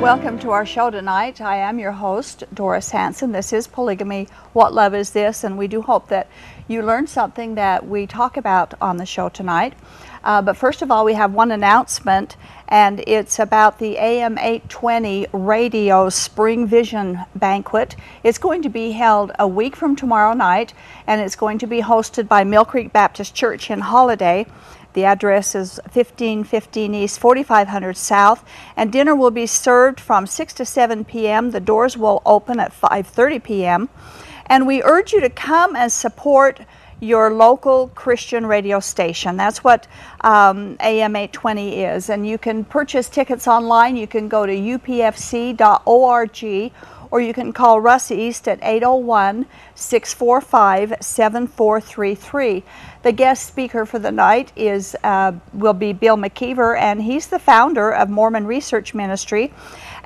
Welcome to our show tonight. I am your host, Doris Hanson. This is Polygamy What Love Is This? And we do hope that you learned something that we talk about on the show tonight. Uh, but first of all, we have one announcement, and it's about the AM 820 Radio Spring Vision Banquet. It's going to be held a week from tomorrow night, and it's going to be hosted by Mill Creek Baptist Church in Holladay. The address is 1515 East, 4500 South, and dinner will be served from 6 to 7 p.m. The doors will open at 5:30 p.m. And we urge you to come and support your local Christian radio station. That's what um, AM 820 is. And you can purchase tickets online. You can go to upfc.org or you can call Russ East at 801 645 7433. The guest speaker for the night is uh, will be Bill McKeever, and he's the founder of Mormon Research Ministry.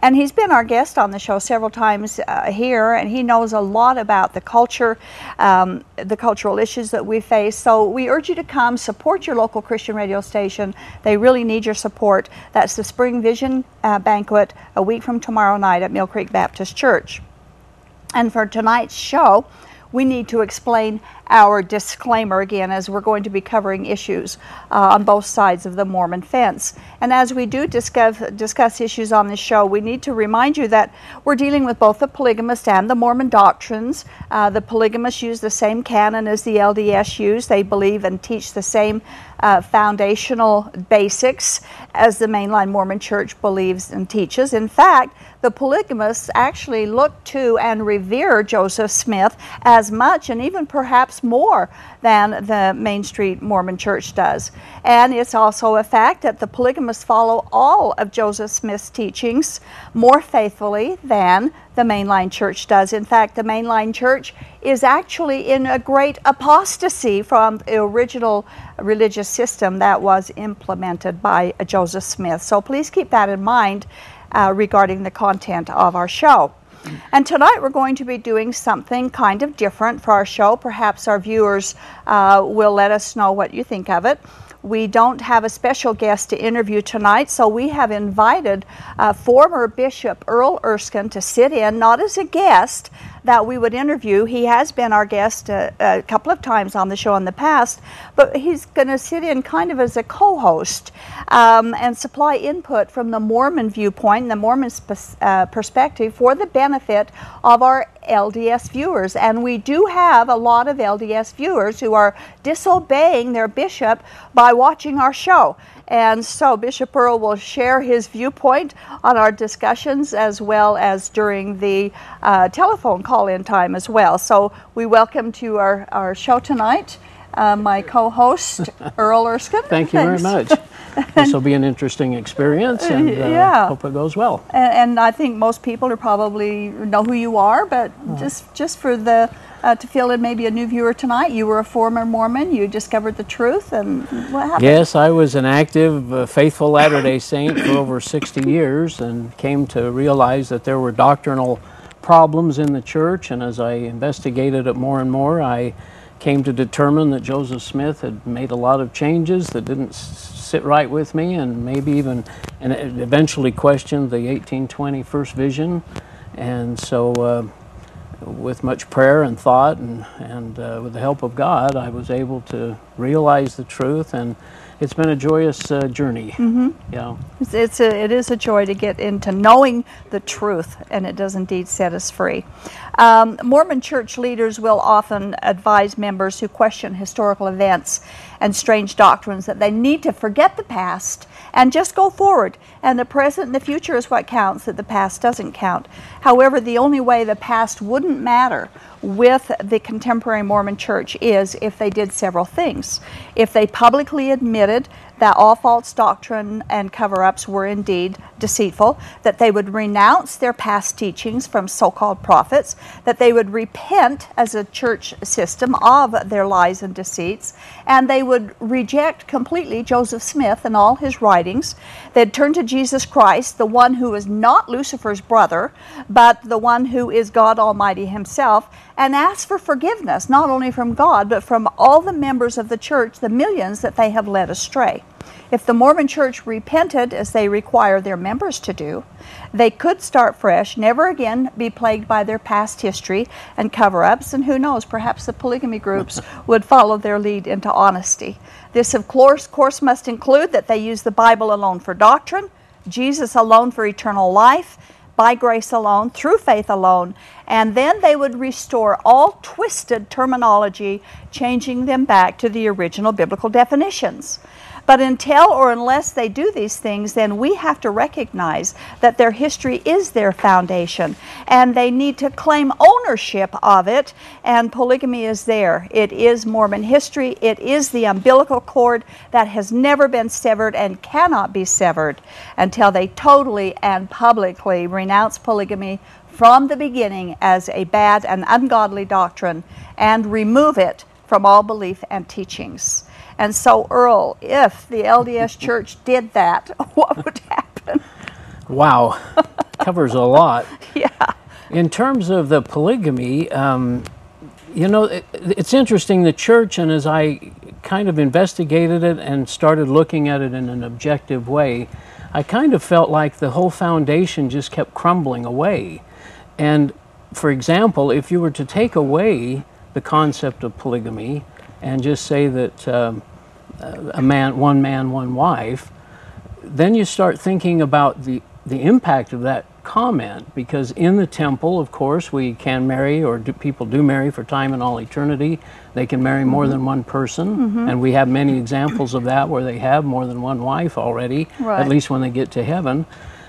And he's been our guest on the show several times uh, here, and he knows a lot about the culture, um, the cultural issues that we face. So we urge you to come support your local Christian radio station. They really need your support. That's the Spring Vision uh, Banquet a week from tomorrow night at Mill Creek Baptist Church. And for tonight's show, we need to explain our disclaimer again as we're going to be covering issues uh, on both sides of the Mormon fence. And as we do discuss, discuss issues on this show, we need to remind you that we're dealing with both the polygamist and the Mormon doctrines. Uh, the polygamists use the same canon as the LDS use, they believe and teach the same uh, foundational basics as the mainline Mormon church believes and teaches. In fact, the polygamists actually look to and revere Joseph Smith as much and even perhaps more than the Main Street Mormon Church does. And it's also a fact that the polygamists follow all of Joseph Smith's teachings more faithfully than the mainline church does. In fact, the mainline church is actually in a great apostasy from the original religious system that was implemented by Joseph Smith. So please keep that in mind uh, regarding the content of our show. And tonight we're going to be doing something kind of different for our show. Perhaps our viewers uh, will let us know what you think of it. We don't have a special guest to interview tonight, so we have invited uh, former Bishop Earl Erskine to sit in, not as a guest, that we would interview. He has been our guest a, a couple of times on the show in the past, but he's going to sit in kind of as a co host um, and supply input from the Mormon viewpoint, the Mormon sp- uh, perspective, for the benefit of our LDS viewers. And we do have a lot of LDS viewers who are disobeying their bishop by watching our show. And so Bishop Earl will share his viewpoint on our discussions as well as during the uh, telephone call in time as well. So we welcome to our, our show tonight. Uh, my co-host Earl Erskine. Thank you very much. this will be an interesting experience, and uh, yeah. hope it goes well. And, and, I think most people are probably know who you are, but uh-huh. just just for the uh, to fill in maybe a new viewer tonight. You were a former Mormon. You discovered the truth, and what happened? Yes, I was an active, uh, faithful Latter day Saint for over 60 years and came to realize that there were doctrinal problems in the church. And as I investigated it more and more, I came to determine that Joseph Smith had made a lot of changes that didn't sit right with me, and maybe even and eventually questioned the 1820 first vision. And so uh, with much prayer and thought and, and uh, with the help of God, I was able to realize the truth and it's been a joyous uh, journey. Mm-hmm. Yeah, it's, it's, a it is a joy to get into knowing the truth, and it does indeed set us free. Um, Mormon church leaders will often advise members who question historical events and strange doctrines that they need to forget the past and just go forward. And the present and the future is what counts, that the past doesn't count. However, the only way the past wouldn't matter with the contemporary Mormon church is if they did several things. If they publicly admitted that all false doctrine and cover ups were indeed deceitful, that they would renounce their past teachings from so called prophets, that they would repent as a church system of their lies and deceits, and they would reject completely Joseph Smith and all his writings. They'd turn to Jesus Christ, the one who is not Lucifer's brother, but the one who is God Almighty Himself, and ask for forgiveness, not only from God, but from all the members of the church, the millions that they have led astray. If the Mormon church repented as they require their members to do, they could start fresh, never again be plagued by their past history and cover ups, and who knows, perhaps the polygamy groups would follow their lead into honesty. This, of course, course, must include that they use the Bible alone for doctrine, Jesus alone for eternal life, by grace alone, through faith alone, and then they would restore all twisted terminology, changing them back to the original biblical definitions. But until or unless they do these things, then we have to recognize that their history is their foundation and they need to claim ownership of it. And polygamy is there. It is Mormon history, it is the umbilical cord that has never been severed and cannot be severed until they totally and publicly renounce polygamy from the beginning as a bad and ungodly doctrine and remove it from all belief and teachings. And so, Earl, if the LDS Church did that, what would happen? Wow, covers a lot. Yeah. In terms of the polygamy, um, you know, it, it's interesting. The church, and as I kind of investigated it and started looking at it in an objective way, I kind of felt like the whole foundation just kept crumbling away. And for example, if you were to take away the concept of polygamy and just say that um, a man, one man, one wife, then you start thinking about the, the impact of that comment because in the temple, of course, we can marry or do, people do marry for time and all eternity. They can marry more Mm-hmm. than one person, and we have many examples of that where they have more than one wife already, Right. at least when they get to heaven.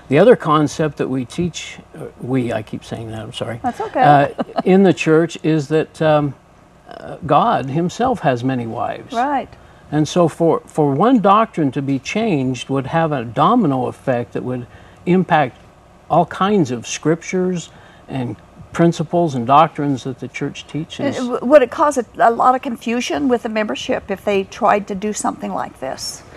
The other concept that we teach, uh, we, I keep saying that, I'm sorry. That's okay. Uh, in the church is that um, uh, God Himself has many wives. Right. And so, for, for one doctrine to be changed would have a domino effect that would impact all kinds of scriptures and principles and doctrines that the church teaches. Would it cause a, a lot of confusion with the membership if they tried to do something like this?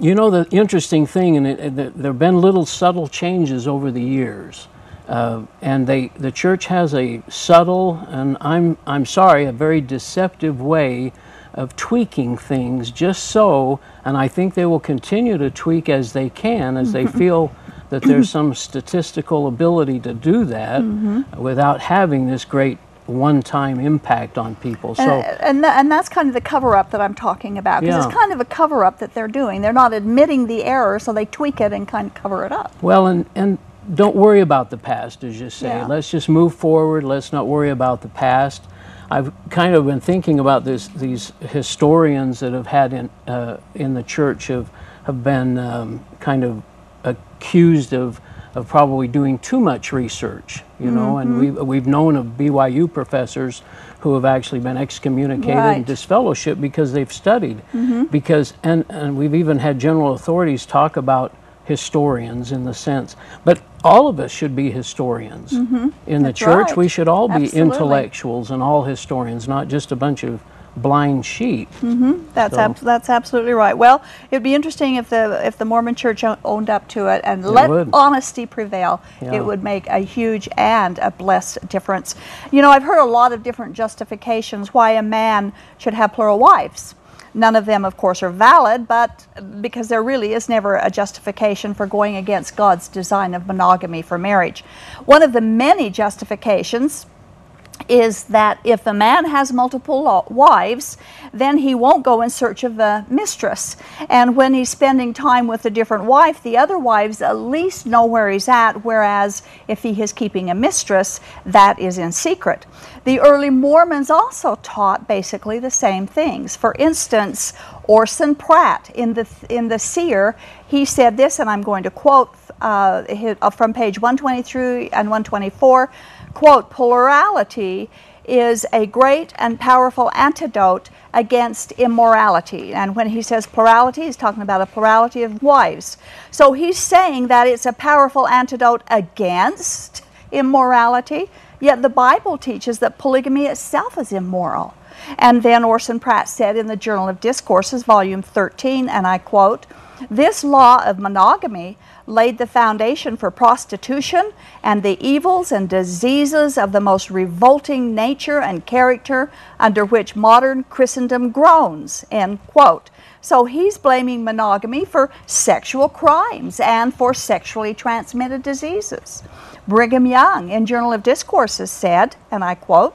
You know, the interesting thing, and it, it, there have been little subtle changes over the years. Uh, and they, the church has a subtle, and I'm, I'm sorry, a very deceptive way of tweaking things just so, and I think they will continue to tweak as they can, as they mm-hmm. feel that there's some statistical ability to do that mm-hmm. without having this great one time impact on people. So, and, and, tha- and that's kind of the cover up that I'm talking about because Yeah. it's kind of a cover up that they're doing. They're not admitting the error, so they tweak it and kind of cover it up. Well, and, and don't worry about the past, as you say. Yeah. Let's just move forward. Let's not worry about the past. I've kind of been thinking about this. These historians that have had in uh, in the church have have been um, kind of accused of of probably doing too much research. You know, and we've we've known of BYU professors who have actually been excommunicated Right. and disfellowship because they've studied. Because and and we've even had general authorities talk about historians in the sense, but all of us should be historians. In the Mm-hmm. That's church, right. we should all be Absolutely. intellectuals and all historians, not just a bunch of blind sheep. That's So- abs- that's absolutely right. Well, it'd be interesting if the if the Mormon Church owned up to it and let would. honesty prevail. Yeah. It would make a huge and a blessed difference. You know, I've heard a lot of different justifications why a man should have plural wives. None of them, of course, are valid, but because there really is never a justification for going against God's design of monogamy for marriage. One of the many justifications is that if a man has multiple wives, then he won't go in search of a mistress. And when he's spending time with a different wife, the other wives at least know where he's at, whereas if he is keeping a mistress, that is in secret. The early Mormons also taught basically the same things. For instance, Orson Pratt in the in the Seer, he said this, and I'm going to quote uh, uh, from page 123 and 124 quote, plurality is a great and powerful antidote against immorality. And when he says plurality, he's talking about a plurality of wives. So he's saying that it's a powerful antidote against immorality, yet the Bible teaches that polygamy itself is immoral. And then Orson Pratt said in the Journal of Discourses, volume 13, and I quote, This law of monogamy laid the foundation for prostitution and the evils and diseases of the most revolting nature and character under which modern Christendom groans. End quote. So he's blaming monogamy for sexual crimes and for sexually transmitted diseases. Brigham Young in Journal of Discourses said, and I quote,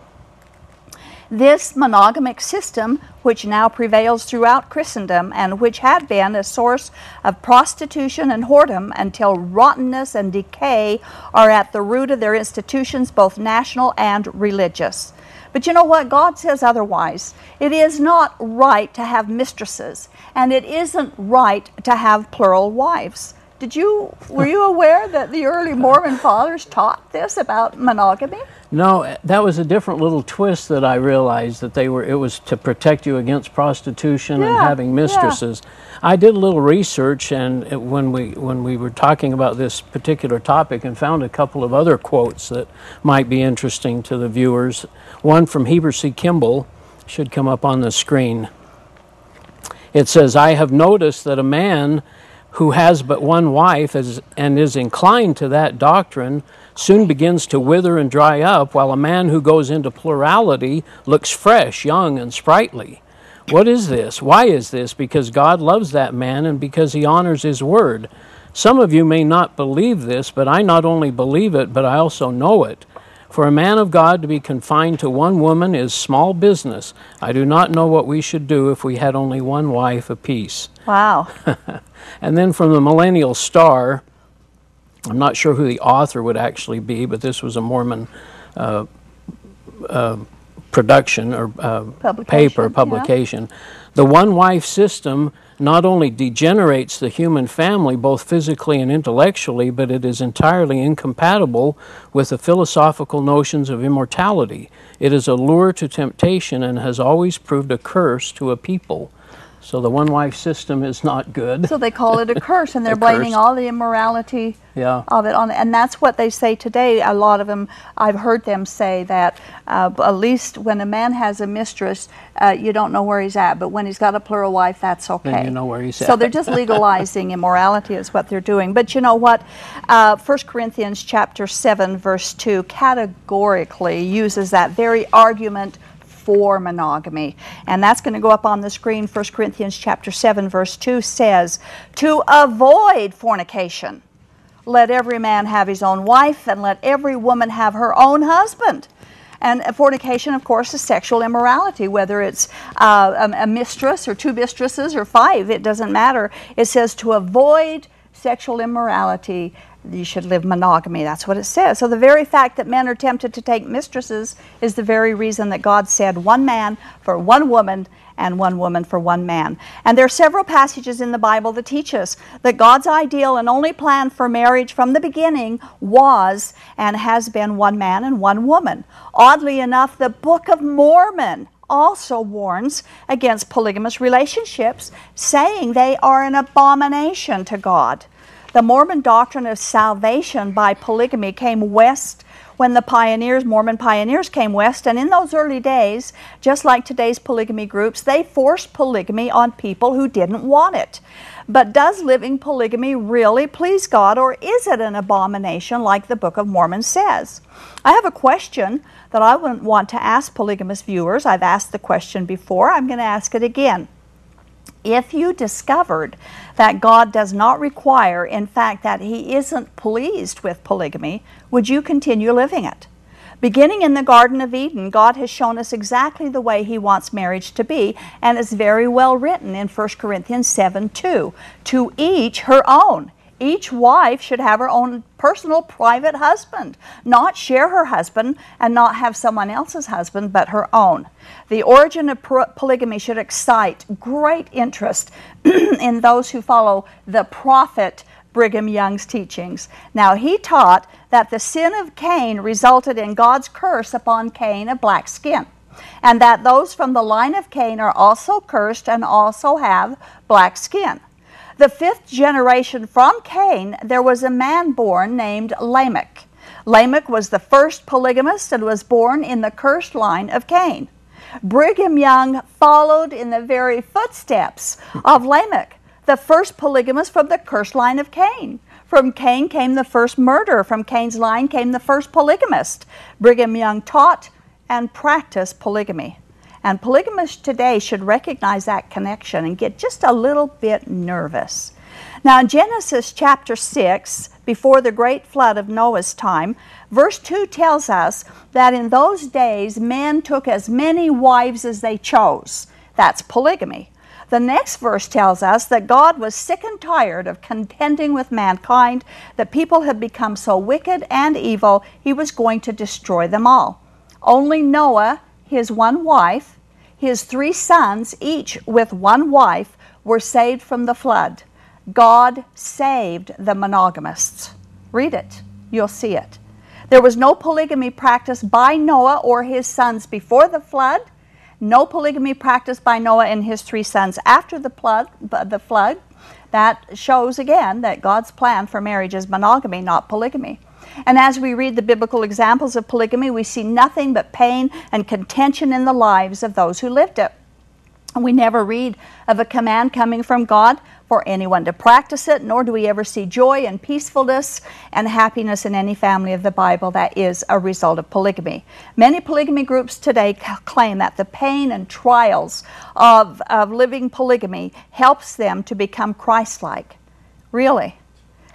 this monogamic system, which now prevails throughout Christendom and which had been a source of prostitution and whoredom until rottenness and decay are at the root of their institutions, both national and religious. But you know what? God says otherwise. It is not right to have mistresses, and it isn't right to have plural wives. Did you were you aware that the early Mormon fathers taught this about monogamy? No, that was a different little twist that I realized that they were. It was to protect you against prostitution and having mistresses. I did a little research, and it- when we when we were talking about this particular topic, and found a couple of other quotes that might be interesting to the viewers. One from Heber C. Kimball should come up on the screen. It says, "I have noticed that a man." Who has but one wife is, and is inclined to that doctrine soon begins to wither and dry up, while a man who goes into plurality looks fresh, young, and sprightly. What is this? Why is this? Because God loves that man and because he honors his word. Some of you may not believe this, but I not only believe it, but I also know it. For a man of God to be confined to one woman is small business. I do not know what we should do if we had only one wife apiece. Wow. And then from the Millennial Star, I'm not sure who the author would actually be, but this was a Mormon uh, uh, production or uh, Publication, paper yeah. publication. The one wife system not only degenerates the human family both physically and intellectually, but it is entirely incompatible with the philosophical notions of immortality. It is a lure to temptation and has always proved a curse to a people. So the one wife system is not good. So they call it a curse, and they're blaming all the immorality Yeah. of it on. And that's what they say today. A lot of them, I've heard them say that uh, at least when a man has a mistress, uh, you don't know where he's at. But when he's got a plural wife, that's okay. Then you know where he's So at. So they're just legalizing immorality is what they're doing. But you know what? Uh, 1 Corinthians chapter 7, verse 2 categorically uses that very argument for monogamy. And that's going to go up on the screen. 1 Corinthians chapter 7 verse 2 says, "To avoid fornication, let every man have his own wife and let every woman have her own husband." And fornication, of course, is sexual immorality, whether it's uh, a, a mistress or two mistresses or five, it doesn't matter. It says to avoid sexual immorality, you should live monogamy. That's what it says. So the very fact that men are tempted to take mistresses is the very reason that God said one man for one woman and one woman for one man. And there are several passages in the Bible that teach us that God's ideal and only plan for marriage from the beginning was and has been one man and one woman. Oddly enough, the Book of Mormon also warns against polygamous relationships, saying they are an abomination to God. The Mormon doctrine of salvation by polygamy came west when the pioneers, Mormon pioneers, came west. And in those early days, just like today's polygamy groups, they forced polygamy on people who didn't want it. But does living polygamy really please God, or is it an abomination like the Book of Mormon says? I have a question that I want to ask polygamous viewers. I've asked the question before, I'm going to ask it again. If you discovered that God does not require, in fact, that He isn't pleased with polygamy, would you continue living it? Beginning in the Garden of Eden, God has shown us exactly the way He wants marriage to be, and it's very well written in 1 Corinthians 7 2. To each her own. Each wife should have her own personal, private husband, not share her husband and not have someone else's husband, but her own. The origin of polygamy should excite great interest in those who follow the prophet Brigham Young's teachings. Now, he taught that the sin of Cain resulted in God's curse upon Cain of black skin, and that those from the line of Cain are also cursed and also have black skin. The fifth generation from Cain, there was a man born named Lamech. Lamech was the first polygamist and was born in the cursed line of Cain. Brigham Young followed in the very footsteps of Lamech, the first polygamist from the cursed line of Cain. From Cain came the first murderer. From Cain's line came the first polygamist. Brigham Young taught and practiced polygamy. And polygamists today should recognize that connection and get just a little bit nervous. Now, in Genesis chapter 6, before the great flood of Noah's time, verse 2 tells us that in those days men took as many wives as they chose. That's polygamy. The next verse tells us that God was sick and tired of contending with mankind, that people had become so wicked and evil, he was going to destroy them all. Only Noah, his one wife, his three sons, each with one wife, were saved from the flood. God saved the monogamists. Read it, you'll see it. There was no polygamy practiced by Noah or his sons before the flood, no polygamy practiced by Noah and his three sons after the flood. The flood. That shows again that God's plan for marriage is monogamy, not polygamy. And as we read the biblical examples of polygamy, we see nothing but pain and contention in the lives of those who lived it. We never read of a command coming from God for anyone to practice it, nor do we ever see joy and peacefulness and happiness in any family of the Bible that is a result of polygamy. Many polygamy groups today claim that the pain and trials of, of living polygamy helps them to become Christ like. Really?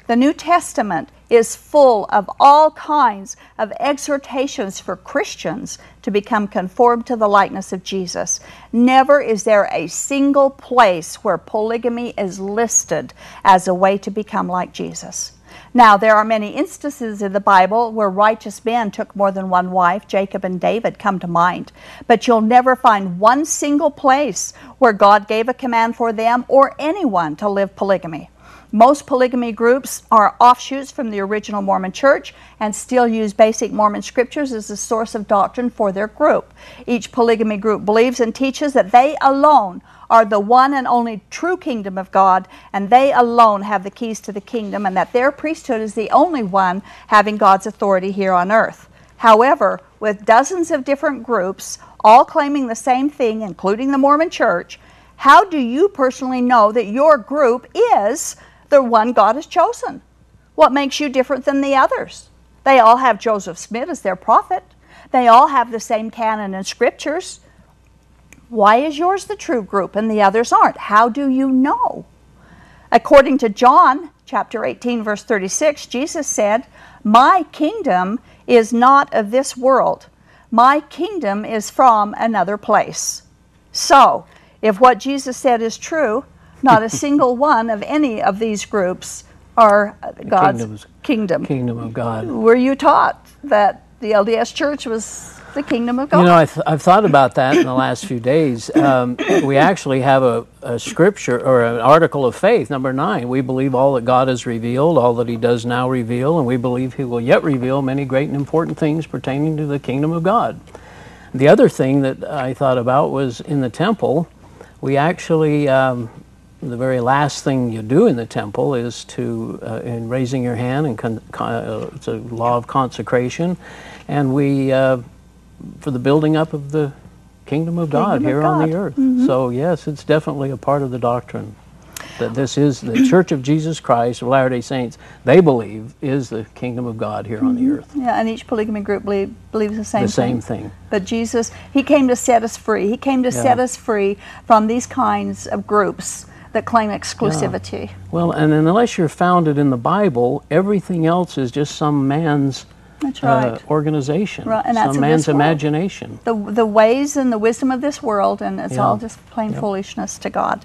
The New Testament is full of all kinds of exhortations for Christians to become conformed to the likeness of Jesus. Never is there a single place where polygamy is listed as a way to become like Jesus. Now, there are many instances in the Bible where righteous men took more than one wife. Jacob and David come to mind. But you'll never find one single place where God gave a command for them or anyone to live polygamy. Most polygamy groups are offshoots from the original Mormon church and still use basic Mormon scriptures as a source of doctrine for their group. Each polygamy group believes and teaches that they alone are the one and only true kingdom of God, and they alone have the keys to the kingdom, and that their priesthood is the only one having God's authority here on earth. However, with dozens of different groups, all claiming the same thing, including the Mormon church, how do you personally know that your group is the one God has chosen. What makes you different than the others? They all have Joseph Smith as their prophet. They all have the same canon and scriptures. Why is yours the true group and the others aren't? How do you know? According to John chapter 18 verse 36, Jesus said, "My kingdom is not of this world. My kingdom is from another place." So, if what Jesus said is true, not a single one of any of these groups are God's kingdom's- kingdom. Kingdom of God. Were you taught that the LDS Church was the kingdom of God? You know, I th- I've thought about that in the last few days. Um, we actually have a, a scripture or an article of faith, number nine. We believe all that God has revealed, all that He does now reveal, and we believe He will yet reveal many great and important things pertaining to the kingdom of God. The other thing that I thought about was in the temple, we actually, um, the very last thing you do in the temple is to, uh, in raising your hand, and con- con- uh, it's a law of consecration, and we, uh, for the building up of the kingdom of God Kingdom of here on the God. earth. So, yes, it's definitely a part of the doctrine that this is the Church of Jesus Christ of Latter day Saints, they believe is the kingdom of God here on the earth. yeah, and each polygamy group believe, believes the same The thing. same thing. But Jesus, He came to set us free. He came to set us free from these kinds of groups that claim exclusivity. Well, and unless you're founded in the Bible, everything else is just some man's That's uh, organization, Right, and that's some man's imagination. the, the ways and the wisdom of this world, and it's Yeah. all just plain foolishness to God.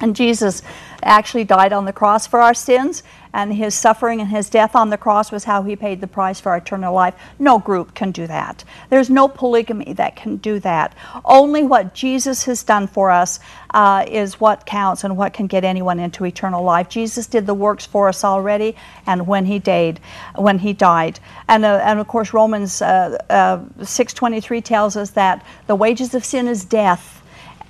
And Jesus actually died on the cross for our sins, and his suffering and his death on the cross was how he paid the price for eternal life. No group can do that. There's no polygamy that can do that. Only what Jesus has done for us uh, is what counts and what can get anyone into eternal life. Jesus did the works for us already, and when he died, when he died, and uh, and of course Romans uh, uh six twenty three tells us that the wages of sin is death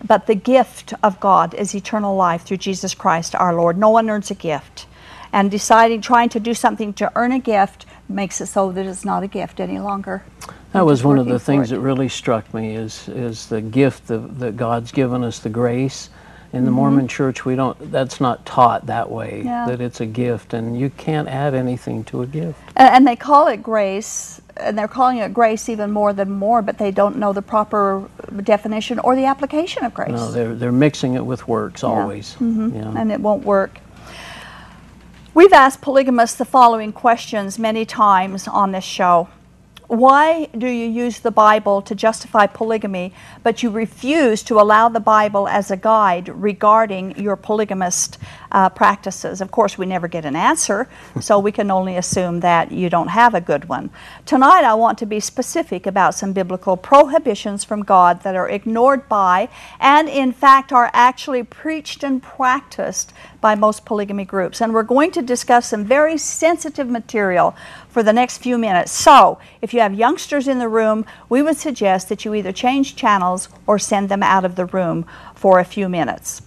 but the gift of God is eternal life through Jesus Christ our Lord. No one earns a gift. And deciding, trying to do something to earn a gift makes it so that it's not a gift any longer. That was one of the things that really struck me is, is the gift that, that God's given us, the grace. In the mm-hmm. Mormon church, we don't, that's not taught that way, yeah. that it's a gift, and you can't add anything to a gift. And, and they call it grace and they're calling it grace even more than more, but they don't know the proper definition or the application of grace. No, they're, they're mixing it with works yeah. always. Mm-hmm. Yeah. And it won't work. We've asked polygamists the following questions many times on this show. Why do you use the Bible to justify polygamy, but you refuse to allow the Bible as a guide regarding your polygamist uh, practices? Of course, we never get an answer, so we can only assume that you don't have a good one. Tonight, I want to be specific about some biblical prohibitions from God that are ignored by, and in fact, are actually preached and practiced by most polygamy groups. And we're going to discuss some very sensitive material for the next few minutes. So, if you have youngsters in the room, we would suggest that you either change channels or send them out of the room for a few minutes.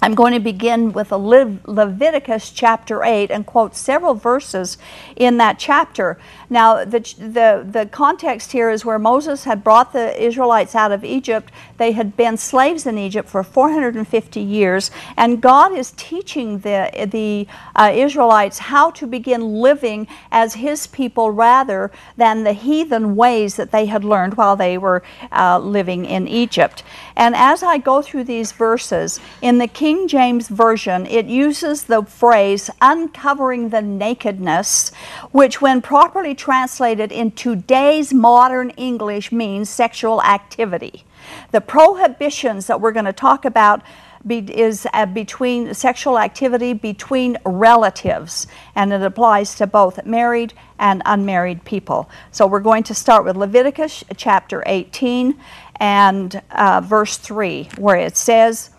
I'm going to begin with Leviticus chapter 8 and quote several verses in that chapter. Now, the, the, the context here is where Moses had brought the Israelites out of Egypt. They had been slaves in Egypt for 450 years, and God is teaching the, the uh, Israelites how to begin living as His people rather than the heathen ways that they had learned while they were uh, living in Egypt. And as I go through these verses, in the King James Version, it uses the phrase uncovering the nakedness, which, when properly translated in today's modern English, means sexual activity. The prohibitions that we're going to talk about be, is uh, between sexual activity between relatives, and it applies to both married and unmarried people. So we're going to start with Leviticus chapter 18 and uh, verse 3, where it says,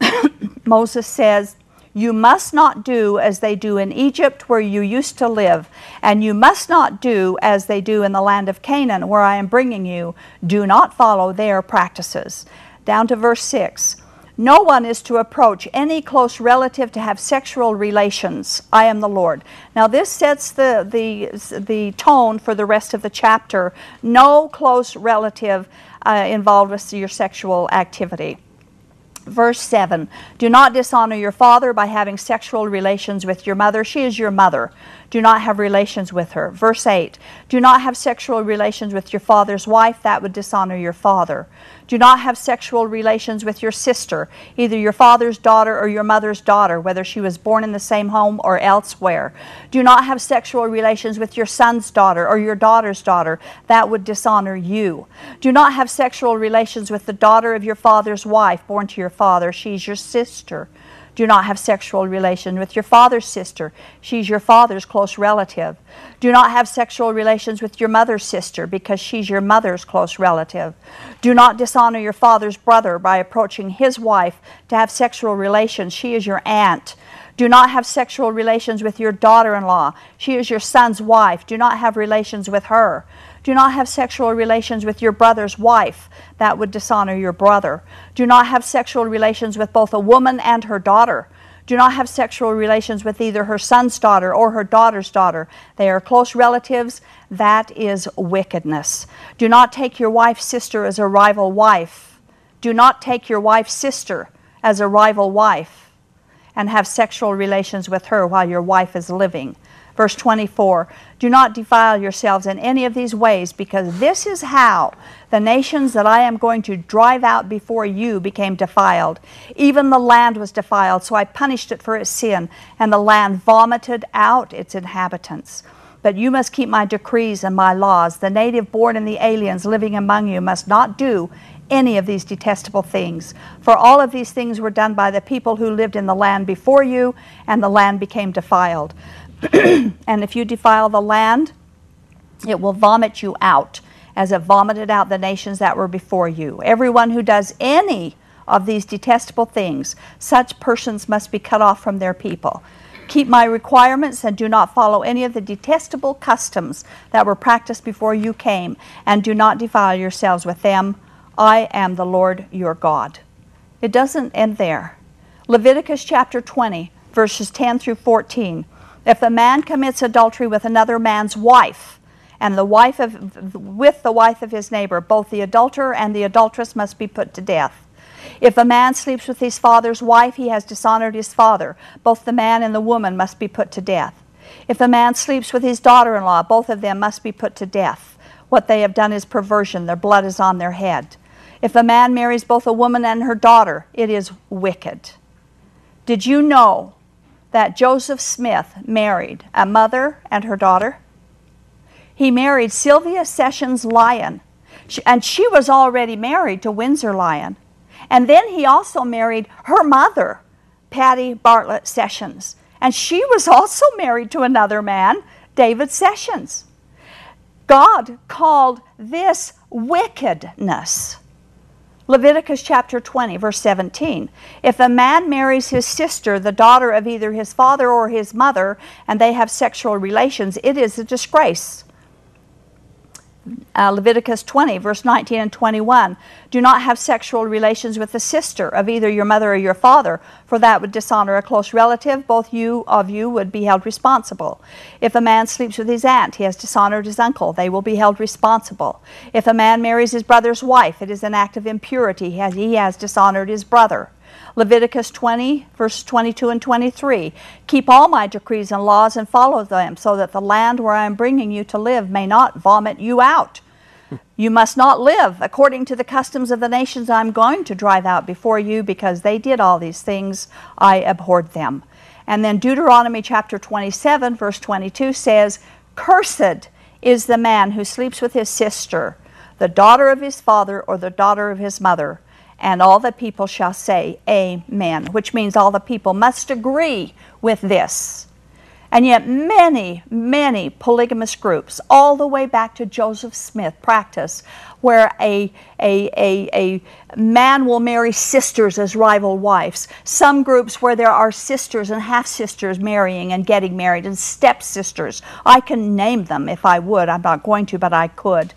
Moses says, You must not do as they do in Egypt, where you used to live, and you must not do as they do in the land of Canaan, where I am bringing you. Do not follow their practices. Down to verse 6. No one is to approach any close relative to have sexual relations. I am the Lord. Now, this sets the, the, the tone for the rest of the chapter. No close relative uh, involved with your sexual activity. Verse 7 Do not dishonor your father by having sexual relations with your mother. She is your mother. Do not have relations with her. Verse 8 Do not have sexual relations with your father's wife. That would dishonor your father. Do not have sexual relations with your sister, either your father's daughter or your mother's daughter, whether she was born in the same home or elsewhere. Do not have sexual relations with your son's daughter or your daughter's daughter. That would dishonor you. Do not have sexual relations with the daughter of your father's wife, born to your father. She's your sister. Do not have sexual relation with your father's sister. She's your father's close relative. Do not have sexual relations with your mother's sister because she's your mother's close relative. Do not dishonor your father's brother by approaching his wife to have sexual relations. She is your aunt. Do not have sexual relations with your daughter in law. She is your son's wife. Do not have relations with her. Do not have sexual relations with your brother's wife. That would dishonor your brother. Do not have sexual relations with both a woman and her daughter. Do not have sexual relations with either her son's daughter or her daughter's daughter. They are close relatives. That is wickedness. Do not take your wife's sister as a rival wife. Do not take your wife's sister as a rival wife and have sexual relations with her while your wife is living. Verse 24 Do not defile yourselves in any of these ways, because this is how the nations that I am going to drive out before you became defiled. Even the land was defiled, so I punished it for its sin, and the land vomited out its inhabitants. But you must keep my decrees and my laws. The native born and the aliens living among you must not do any of these detestable things. For all of these things were done by the people who lived in the land before you, and the land became defiled. and if you defile the land, it will vomit you out, as it vomited out the nations that were before you. Everyone who does any of these detestable things, such persons must be cut off from their people. Keep my requirements and do not follow any of the detestable customs that were practiced before you came, and do not defile yourselves with them. I am the Lord your God. It doesn't end there. Leviticus chapter 20, verses 10 through 14. If a man commits adultery with another man's wife, and the wife of with the wife of his neighbor, both the adulterer and the adulteress must be put to death. If a man sleeps with his father's wife, he has dishonored his father. Both the man and the woman must be put to death. If a man sleeps with his daughter in law, both of them must be put to death. What they have done is perversion, their blood is on their head. If a man marries both a woman and her daughter, it is wicked. Did you know that Joseph Smith married a mother and her daughter? He married Sylvia Sessions Lyon, and she was already married to Windsor Lyon. And then he also married her mother, Patty Bartlett Sessions. And she was also married to another man, David Sessions. God called this wickedness. Leviticus chapter 20, verse 17. If a man marries his sister, the daughter of either his father or his mother, and they have sexual relations, it is a disgrace uh, Leviticus 20, verse 19 and 21. Do not have sexual relations with the sister of either your mother or your father, for that would dishonor a close relative. Both you of you would be held responsible. If a man sleeps with his aunt, he has dishonored his uncle. They will be held responsible. If a man marries his brother's wife, it is an act of impurity. He has, he has dishonored his brother. Leviticus 20, verse 22 and 23. Keep all my decrees and laws and follow them, so that the land where I am bringing you to live may not vomit you out. You must not live according to the customs of the nations I'm going to drive out before you, because they did all these things. I abhorred them. And then Deuteronomy chapter 27, verse 22 says, Cursed is the man who sleeps with his sister, the daughter of his father, or the daughter of his mother and all the people shall say, Amen, which means all the people must agree with this. And yet, many, many polygamous groups, all the way back to Joseph Smith, practice where a, a, a, a man will marry sisters as rival wives. Some groups where there are sisters and half sisters marrying and getting married, and stepsisters. I can name them if I would. I'm not going to, but I could.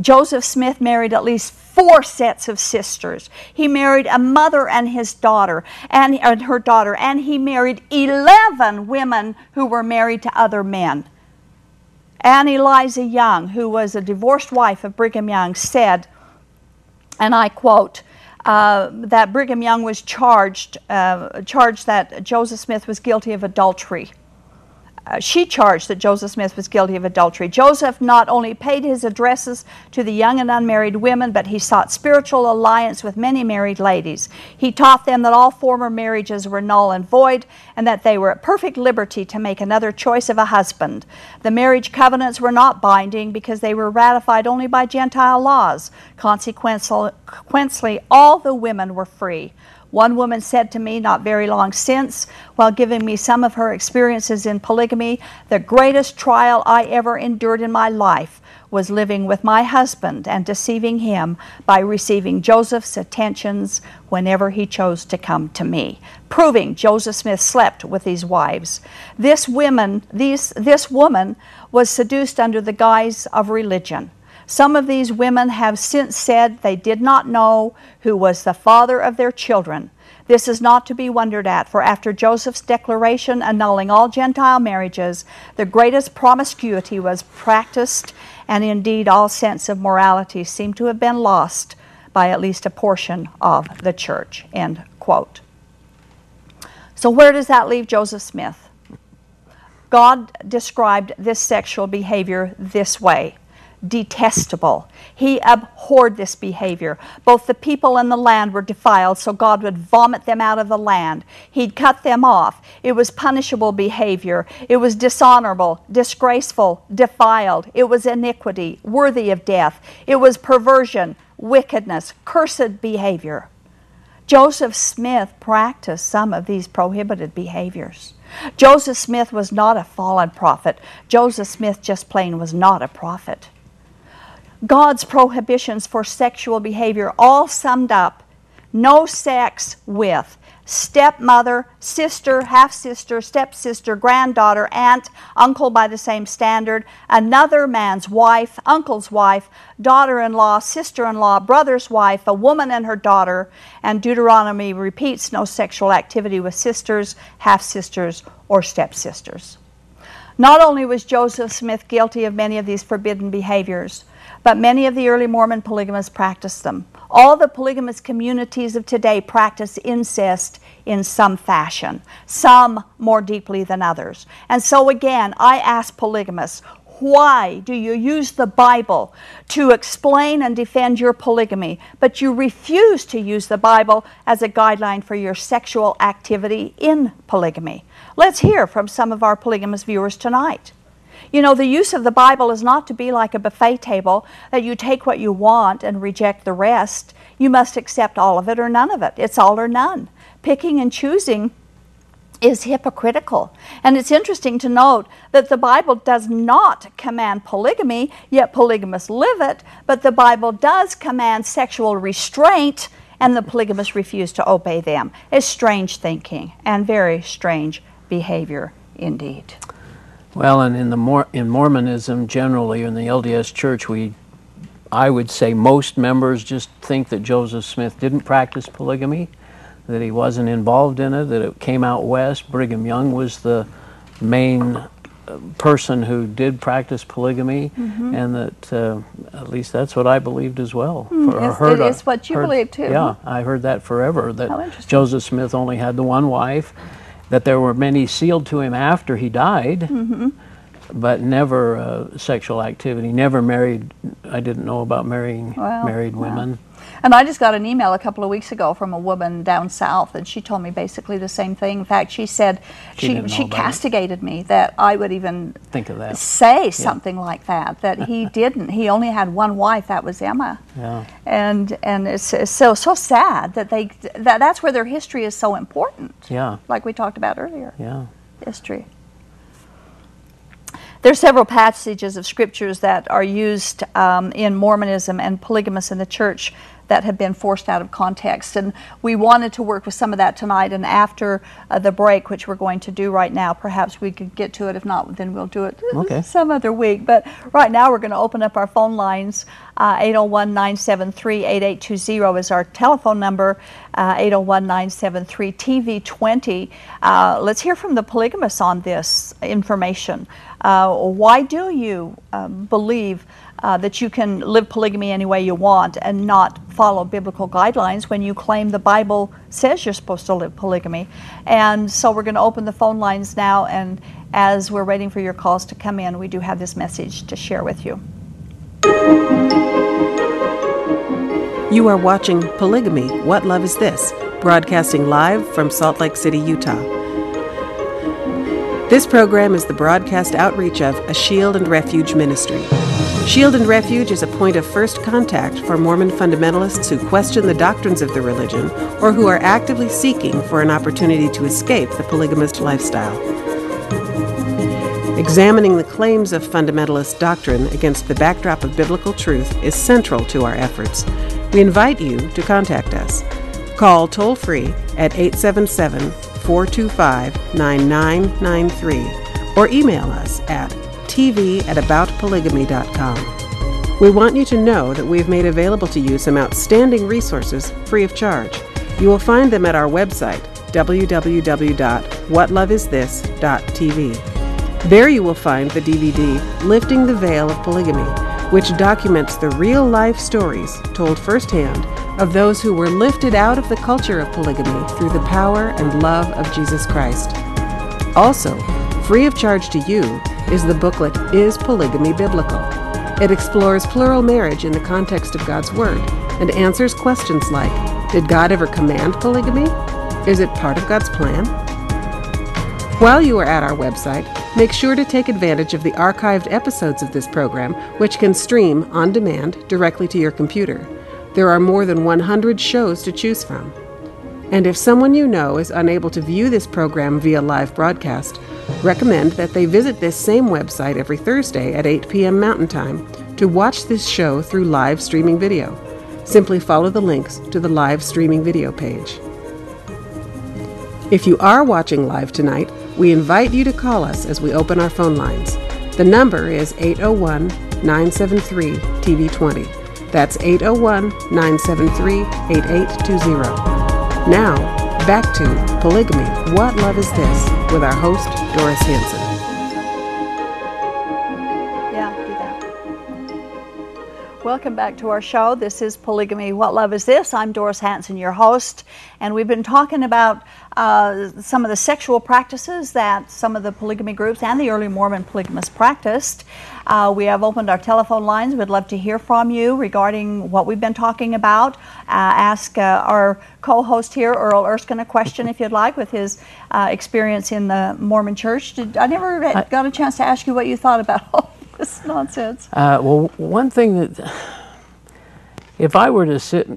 Joseph Smith married at least four sets of sisters. He married a mother and his daughter and, and her daughter, and he married 11 women who were married to other men. Ann Eliza Young, who was a divorced wife of Brigham Young, said, and I quote, uh, that Brigham Young was charged, uh, charged that Joseph Smith was guilty of adultery uh, she charged that Joseph Smith was guilty of adultery. Joseph not only paid his addresses to the young and unmarried women, but he sought spiritual alliance with many married ladies. He taught them that all former marriages were null and void, and that they were at perfect liberty to make another choice of a husband. The marriage covenants were not binding because they were ratified only by Gentile laws. Consequently, all the women were free. One woman said to me not very long since, while giving me some of her experiences in polygamy, the greatest trial I ever endured in my life was living with my husband and deceiving him by receiving Joseph's attentions whenever he chose to come to me, proving Joseph Smith slept with these wives. This woman, these, this woman was seduced under the guise of religion. Some of these women have since said they did not know who was the father of their children. This is not to be wondered at, for after Joseph's declaration annulling all Gentile marriages, the greatest promiscuity was practiced, and indeed all sense of morality seemed to have been lost by at least a portion of the church. End quote. So, where does that leave Joseph Smith? God described this sexual behavior this way detestable. He abhorred this behavior. Both the people and the land were defiled, so God would vomit them out of the land. He'd cut them off. It was punishable behavior. It was dishonorable, disgraceful, defiled. It was iniquity, worthy of death. It was perversion, wickedness, cursed behavior. Joseph Smith practiced some of these prohibited behaviors. Joseph Smith was not a fallen prophet. Joseph Smith just plain was not a prophet. God's prohibitions for sexual behavior all summed up no sex with stepmother, sister, half sister, stepsister, granddaughter, aunt, uncle by the same standard, another man's wife, uncle's wife, daughter in law, sister in law, brother's wife, a woman and her daughter, and Deuteronomy repeats no sexual activity with sisters, half sisters, or stepsisters. Not only was Joseph Smith guilty of many of these forbidden behaviors, but many of the early Mormon polygamists practiced them. All the polygamous communities of today practice incest in some fashion, some more deeply than others. And so, again, I ask polygamists, why do you use the Bible to explain and defend your polygamy, but you refuse to use the Bible as a guideline for your sexual activity in polygamy? Let's hear from some of our polygamous viewers tonight. You know, the use of the Bible is not to be like a buffet table that you take what you want and reject the rest. You must accept all of it or none of it. It's all or none. Picking and choosing is hypocritical. And it's interesting to note that the Bible does not command polygamy, yet polygamists live it, but the Bible does command sexual restraint, and the polygamists refuse to obey them. It's strange thinking and very strange behavior indeed. Well, and in the Mor- in Mormonism generally, in the LDS Church, we, I would say, most members just think that Joseph Smith didn't practice polygamy, that he wasn't involved in it, that it came out west. Brigham Young was the main uh, person who did practice polygamy, and that uh, at least that's what I believed as well. Or it's- heard it a- what you heard- believe, too, Yeah. I heard that forever. That. Joseph Smith only had the one wife, that there were many sealed to him after he died, Mm-hmm. but never uh, sexual activity. Never married. I didn't know about marrying Well, married women. And I just got an email a couple of weeks ago from a woman down south, and she told me basically the same thing. In fact, she said She she, she about it. castigated me that I would even Think of that. say something like that. That he didn't. He only had one wife. That was Emma. Yeah. And and it's, it's so so sad that they that that's where their history is so important. Yeah. Like we talked about earlier, Yeah. history. There are several passages of scriptures that are used um, in Mormonism and polygamists in the church that have been forced out of context. And we wanted to work with some of that tonight. And after uh, the break, which we're going to do right now, perhaps we could get to it. If not, then we'll do it Okay. some other week. But right now, we're going to open up our phone lines. Uh, 801 973 8820 is our telephone number. Uh, 801 973 TV20. Uh, Let's hear from the polygamists on this information. Uh, why do you um, believe uh, that you can live polygamy any way you want and not follow biblical guidelines when you claim the Bible says you're supposed to live polygamy? And so we're going to open the phone lines now. And as we're waiting for your calls to come in, we do have this message to share with you. You are watching Polygamy What Love Is This? broadcasting live from Salt Lake City, Utah. This program is the broadcast outreach of a Shield and Refuge ministry. Shield and Refuge is a point of first contact for Mormon fundamentalists who question the doctrines of the religion or who are actively seeking for an opportunity to escape the polygamist lifestyle. Examining the claims of fundamentalist doctrine against the backdrop of biblical truth is central to our efforts. We invite you to contact us. Call toll free at 877 425 9993 or email us at tv at aboutpolygamy.com. We want you to know that we've made available to you some outstanding resources free of charge. You will find them at our website, www.whatloveisthis.tv. There you will find the DVD Lifting the Veil of Polygamy, which documents the real life stories told firsthand of those who were lifted out of the culture of polygamy through the power and love of Jesus Christ. Also, free of charge to you is the booklet Is Polygamy Biblical? It explores plural marriage in the context of God's Word and answers questions like Did God ever command polygamy? Is it part of God's plan? While you are at our website, make sure to take advantage of the archived episodes of this program, which can stream on demand directly to your computer. There are more than 100 shows to choose from. And if someone you know is unable to view this program via live broadcast, recommend that they visit this same website every Thursday at 8 p.m. Mountain Time to watch this show through live streaming video. Simply follow the links to the live streaming video page. If you are watching live tonight, we invite you to call us as we open our phone lines. The number is 801 973 TV20. That's 801 973 8820. Now, back to Polygamy What Love Is This with our host, Doris Hanson. Welcome back to our show. This is Polygamy What Love Is This? I'm Doris Hanson, your host, and we've been talking about uh, some of the sexual practices that some of the polygamy groups and the early Mormon polygamists practiced. Uh, we have opened our telephone lines. We'd love to hear from you regarding what we've been talking about. Uh, ask uh, our co host here, Earl Erskine, a question if you'd like with his uh, experience in the Mormon church. Did, I never got a chance to ask you what you thought about all this nonsense. Uh, well, one thing that, if I were to sit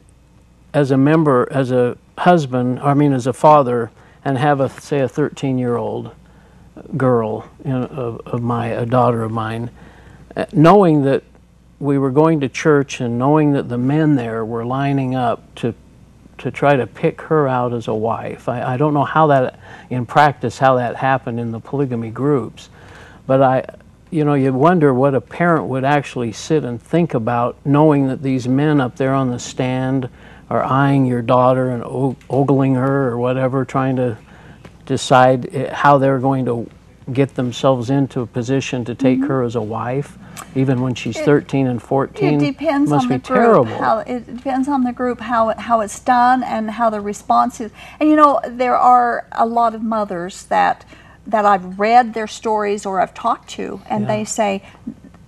as a member, as a husband, I mean, as a father, and have a say a 13 year old girl you know, of, of my a daughter of mine, uh, knowing that we were going to church and knowing that the men there were lining up to to try to pick her out as a wife. I, I don't know how that in practice how that happened in the polygamy groups, but I you know, you wonder what a parent would actually sit and think about knowing that these men up there on the stand are eyeing your daughter and ogling her or whatever, trying to decide eh, how they're going to get themselves into a position to take mm-hmm. her as a wife, even when she's it, 13 and 14. It depends must on the be terrible. group. How, it depends on the group how it, how it's done and how the response is. And you know, there are a lot of mothers that that I've read their stories or I've talked to, and yeah. they say,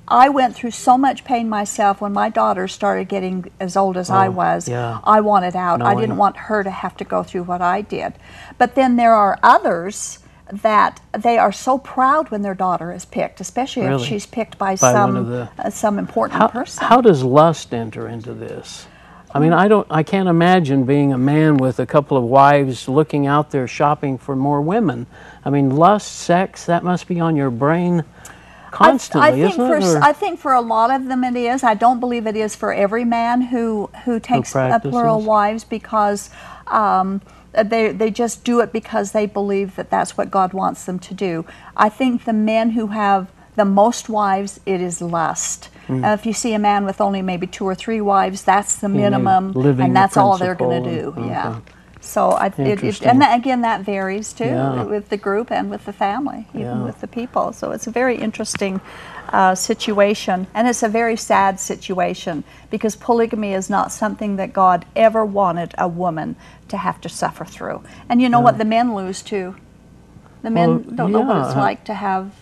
I went through so much pain myself when my daughter started getting as old as oh, I was. Yeah. I wanted out. I didn't want her to have to go through what I did. But then there are others that they are so proud when their daughter is picked, especially really? if she's picked by, by some the, uh, some important how, person. How does lust enter into this? I mean, I don't. I can't imagine being a man with a couple of wives looking out there shopping for more women. I mean, lust, sex, that must be on your brain constantly, I, I think for, it? I think for a lot of them it is. I don't believe it is for every man who who takes who plural wives because. Um, they, they just do it because they believe that that's what God wants them to do. I think the men who have the most wives, it is lust. Mm. Uh, if you see a man with only maybe two or three wives, that's the minimum, and that's all they're going to do. Okay. Yeah. So I, it, it, and that, again, that varies too yeah. with the group and with the family, even yeah. with the people. So it's a very interesting uh, situation, and it's a very sad situation because polygamy is not something that God ever wanted a woman to have to suffer through. And you know yeah. what? The men lose too. The men well, don't know what it's like to have.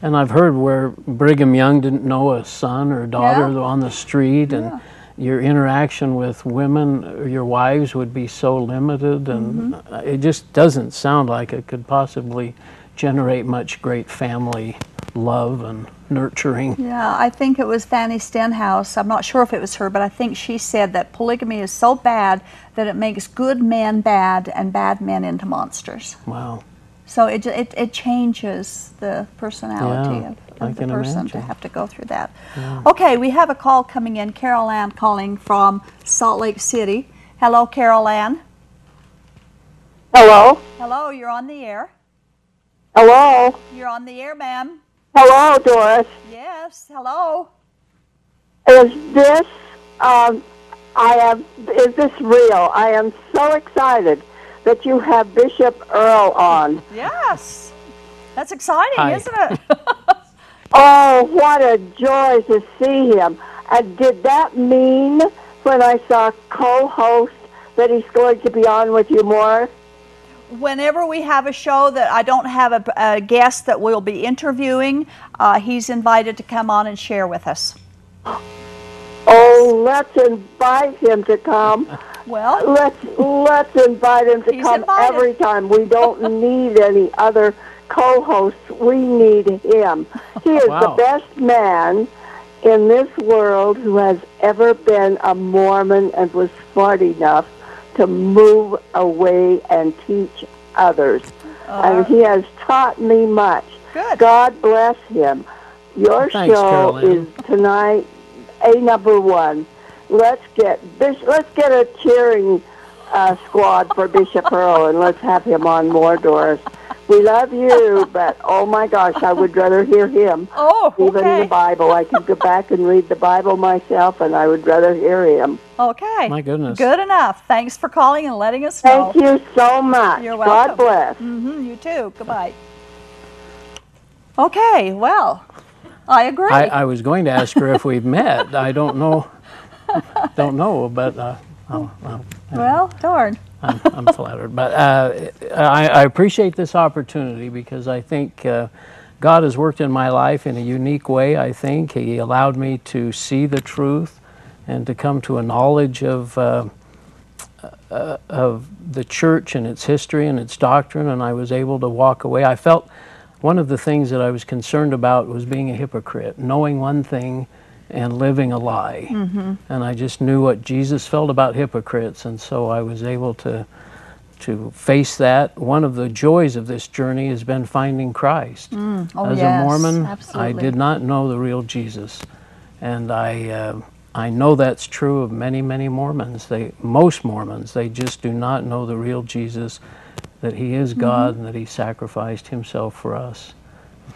And I've heard where Brigham Young didn't know a son or daughter on the street, and your interaction with women, your wives, would be so limited, and mm-hmm. it just doesn't sound like it could possibly generate much great family love and nurturing. Yeah, I think it was Fanny Stenhouse. I'm not sure if it was her, but I think she said that polygamy is so bad that it makes good men bad and bad men into monsters. Wow. So it, it, it changes the personality yeah, of, of the person imagine. to have to go through that. Yeah. Okay, we have a call coming in. Carol Ann calling from Salt Lake City. Hello, Carol Ann. Hello. Hello, you're on the air. Hello. You're on the air, ma'am. Hello, Doris. Yes, hello. Is this, um, I am, is this real? I am so excited that you have Bishop Earl on. Yes. That's exciting, Hi. isn't it? oh, what a joy to see him. And did that mean when I saw co-host that he's going to be on with you more? Whenever we have a show that I don't have a, a guest that we'll be interviewing, uh, he's invited to come on and share with us. Oh, let's invite him to come. Well, let's let's invite him to come invited. every time. We don't need any other co-hosts. We need him. He is wow. the best man in this world who has ever been a Mormon and was smart enough to move away and teach others. Uh-huh. and he has taught me much. Good. God bless him. Your Thanks, show Carolyn. is tonight a number one. Let's get let's get a cheering uh, squad for Bishop Earl and let's have him on more, Doris. We love you, but oh my gosh, I would rather hear him. Oh, okay. Even okay. the Bible, I could go back and read the Bible myself, and I would rather hear him. Okay. My goodness. Good enough. Thanks for calling and letting us know. Thank you so much. You're welcome. God bless. hmm you too. Goodbye. Okay, well, I agree. I, I was going to ask her if we've met. I don't know. Don't know, but uh, I'll, I'll, well, darn. I'm, I'm flattered. But uh, I, I appreciate this opportunity because I think uh, God has worked in my life in a unique way. I think He allowed me to see the truth and to come to a knowledge of. Uh, uh, of the church and its history and its doctrine, and I was able to walk away. I felt one of the things that I was concerned about was being a hypocrite, knowing one thing and living a lie. And I just knew what Jesus felt about hypocrites, and so I was able to to face that. One of the joys of this journey has been finding Christ. Oh, As yes, a Mormon, absolutely. I did not know the real Jesus, and I uh, I know that's true of many many Mormons. They most Mormons they just do not know the real Jesus, that He is Mm-hmm. God and that He sacrificed Himself for us,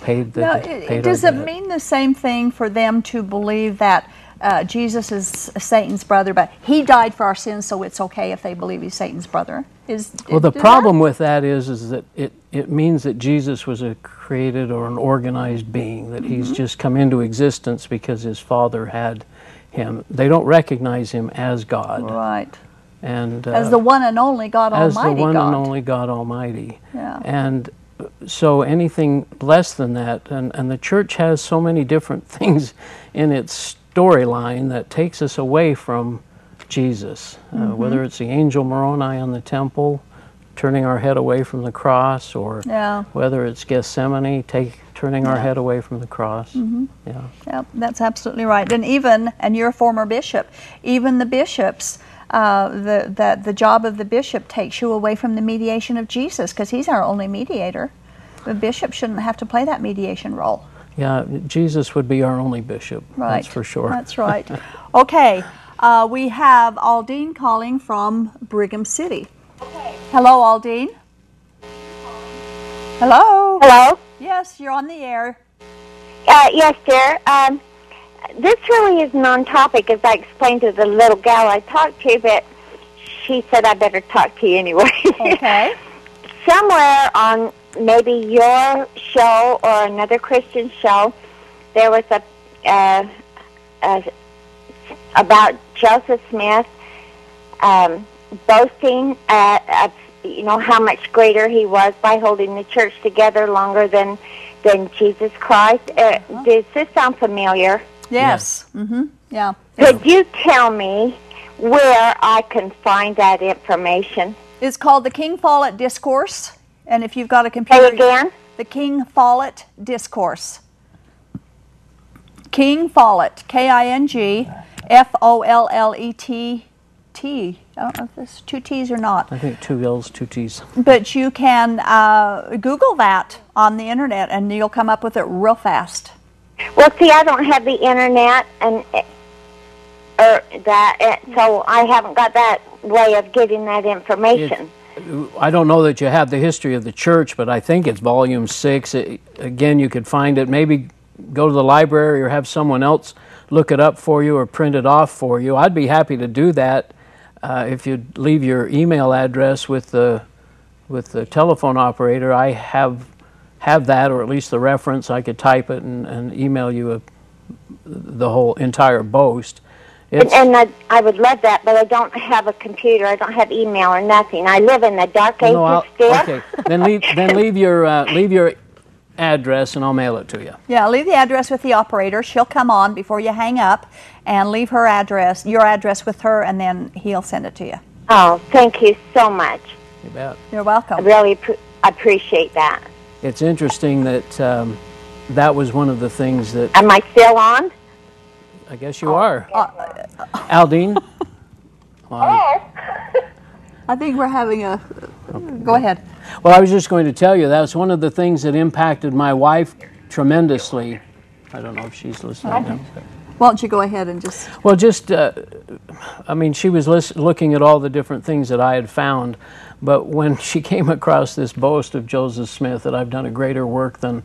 paid the paid it, does it debt. mean the same thing for them to believe that uh, Jesus is Satan's brother, but he died for our sins, so it's okay if they believe he's Satan's brother? Is Well, the does that- problem with that is, is that it, it means that Jesus was a created or an organized being, that he's Mm-hmm. just come into existence because his father had him. They don't recognize him as God. right And, uh, as the one and only God as Almighty the one God. and only God Almighty. Yeah. And so anything less than that, and, and the church has so many different things in its storyline that takes us away from Jesus. Uh, Mm-hmm. whether it's the angel Moroni on the temple, turning our head away from the cross, or Yeah. whether it's Gethsemane, take, turning our head away from the cross. Mm-hmm. Yeah. Yep, that's absolutely right. And even, and you're a former bishop, even the bishops, uh, the, the, the job of the bishop takes you away from the mediation of Jesus because he's our only mediator. The bishop shouldn't have to play that mediation role. Yeah, Jesus would be our only bishop. Right. That's for sure. That's right. okay, uh, we have Aldine calling from Brigham City. Okay. Hello, Aldine. Hello. Hello. Yes, you're on the air. Uh, yes, dear. Um, this really isn't on topic, as I explained to the little gal I talked to, but she said I better talk to you anyway. Okay. Somewhere on maybe your show or another Christian show, there was a, uh, a about Joseph Smith um, boasting uh, of you know how much greater he was by holding the church together longer than than Jesus Christ. Uh, Does this sound familiar? Yes. Mm-hmm. Yeah. Could you tell me where I can find that information? It's called the King Follett Discourse. And if you've got a Say computer, again. the King Follett Discourse. King Follett, K I N G F O L L E T T. I don't know if there's two T's or not. I think two L's, two T's. But you can uh, Google that on the internet and you'll come up with it real fast. Well, see, I don't have the internet and uh, or that, uh, so I haven't got that way of getting that information. I don't know that you have the history of the church, but I think it's volume six. It, again, you could find it. Maybe go to the library or have someone else look it up for you or print it off for you. I'd be happy to do that uh, if you'd leave your email address with the with the telephone operator. I have have that, or at least the reference. I could type it and, and email you a, the whole entire boast. And, It's, and I, I would love that, but I don't have a computer. I don't have email or nothing. I live in the dark ages no, still. okay. Then leave then leave your uh, leave your address and I'll mail it to you. Yeah, leave the address with the operator. She'll come on before you hang up and leave her address, your address with her, and then he'll send it to you. Oh, thank you so much. You bet. You're I welcome. really appre appreciate that. It's interesting that um, that was one of the things that Am I still on? I guess you are. Aldine? Well, I think we're having a. Go ahead. well, I was just going to tell you that's one of the things that impacted my wife tremendously. I don't know if she's listening now. Why don't you go ahead and just. Well, just, uh, I mean, she was lis- looking at all the different things that I had found, but when she came across this boast of Joseph Smith that I've done a greater work than,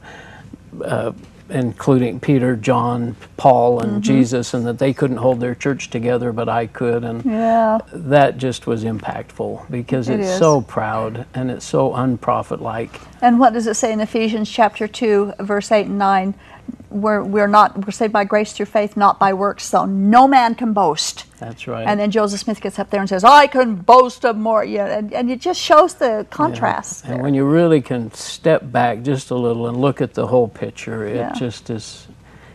uh, including Peter, John, Paul, and Jesus, and that they couldn't hold their church together, but I could, and Yeah. that just was impactful because It it's is. so proud and it's so unprophet-like. And what does it say in Ephesians chapter 2, verse 8 and 9? We're, we're not, we're saved by grace through faith, not by works, so no man can boast. That's right. And then Joseph Smith gets up there and says, I can boast of more. Yeah, and, and it just shows the contrast. And there. when you really can step back just a little and look at the whole picture, it Yeah. just is.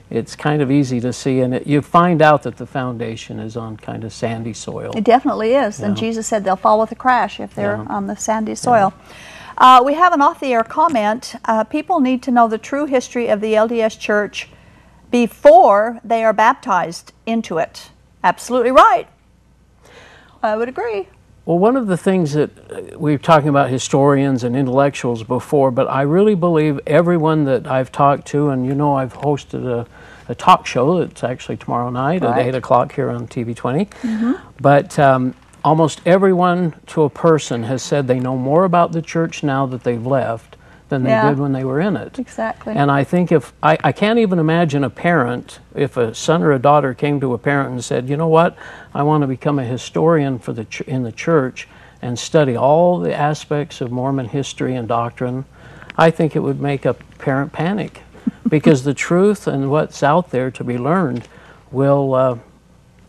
It's kind of easy to see, and it, you find out that the foundation is on kind of sandy soil. It definitely is. And Jesus said they'll fall with a crash if they're Yeah. on the sandy soil. Uh, we have an off the air comment. Uh, people need to know the true history of the LDS Church before they are baptized into it. Absolutely right. I would agree. Well, one of the things that uh, we were talking about historians and intellectuals before, but I really believe everyone that I've talked to, and you know, I've hosted a, a talk show that's actually tomorrow night Right. at 8 o'clock here on TV 20. But um, almost everyone to a person has said they know more about the church now that they've left than they Yeah. did when they were in it. Exactly. And I think if I, I can't even imagine a parent, if a son or a daughter came to a parent and said, you know what, I want to become a historian for the ch- in the church and study all the aspects of Mormon history and doctrine, I think it would make a parent panic, because the truth and what's out there to be learned will uh,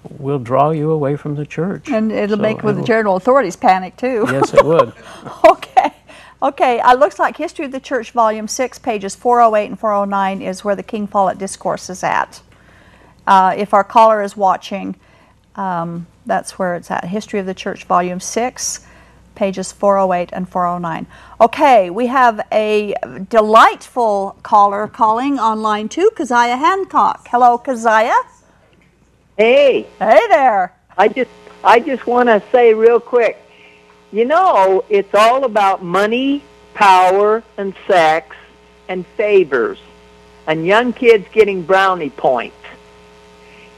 will draw you away from the church. and it'll So make with the it'll- general authorities panic too. Yes, it would. Okay. Okay. It looks like History of the Church, Volume 6, pages 408 and 409 is where the King Follett Discourse is at. Uh, if our caller is watching, um, that's where it's at. History of the Church, Volume 6, pages 408 and 409. Okay, we have a delightful caller calling on line two, Keziah Hancock. Hello, Keziah. Hey, Hey there. I just I just want to say real quick. You know, it's all about money, power, and sex and favors. And young kids getting brownie points.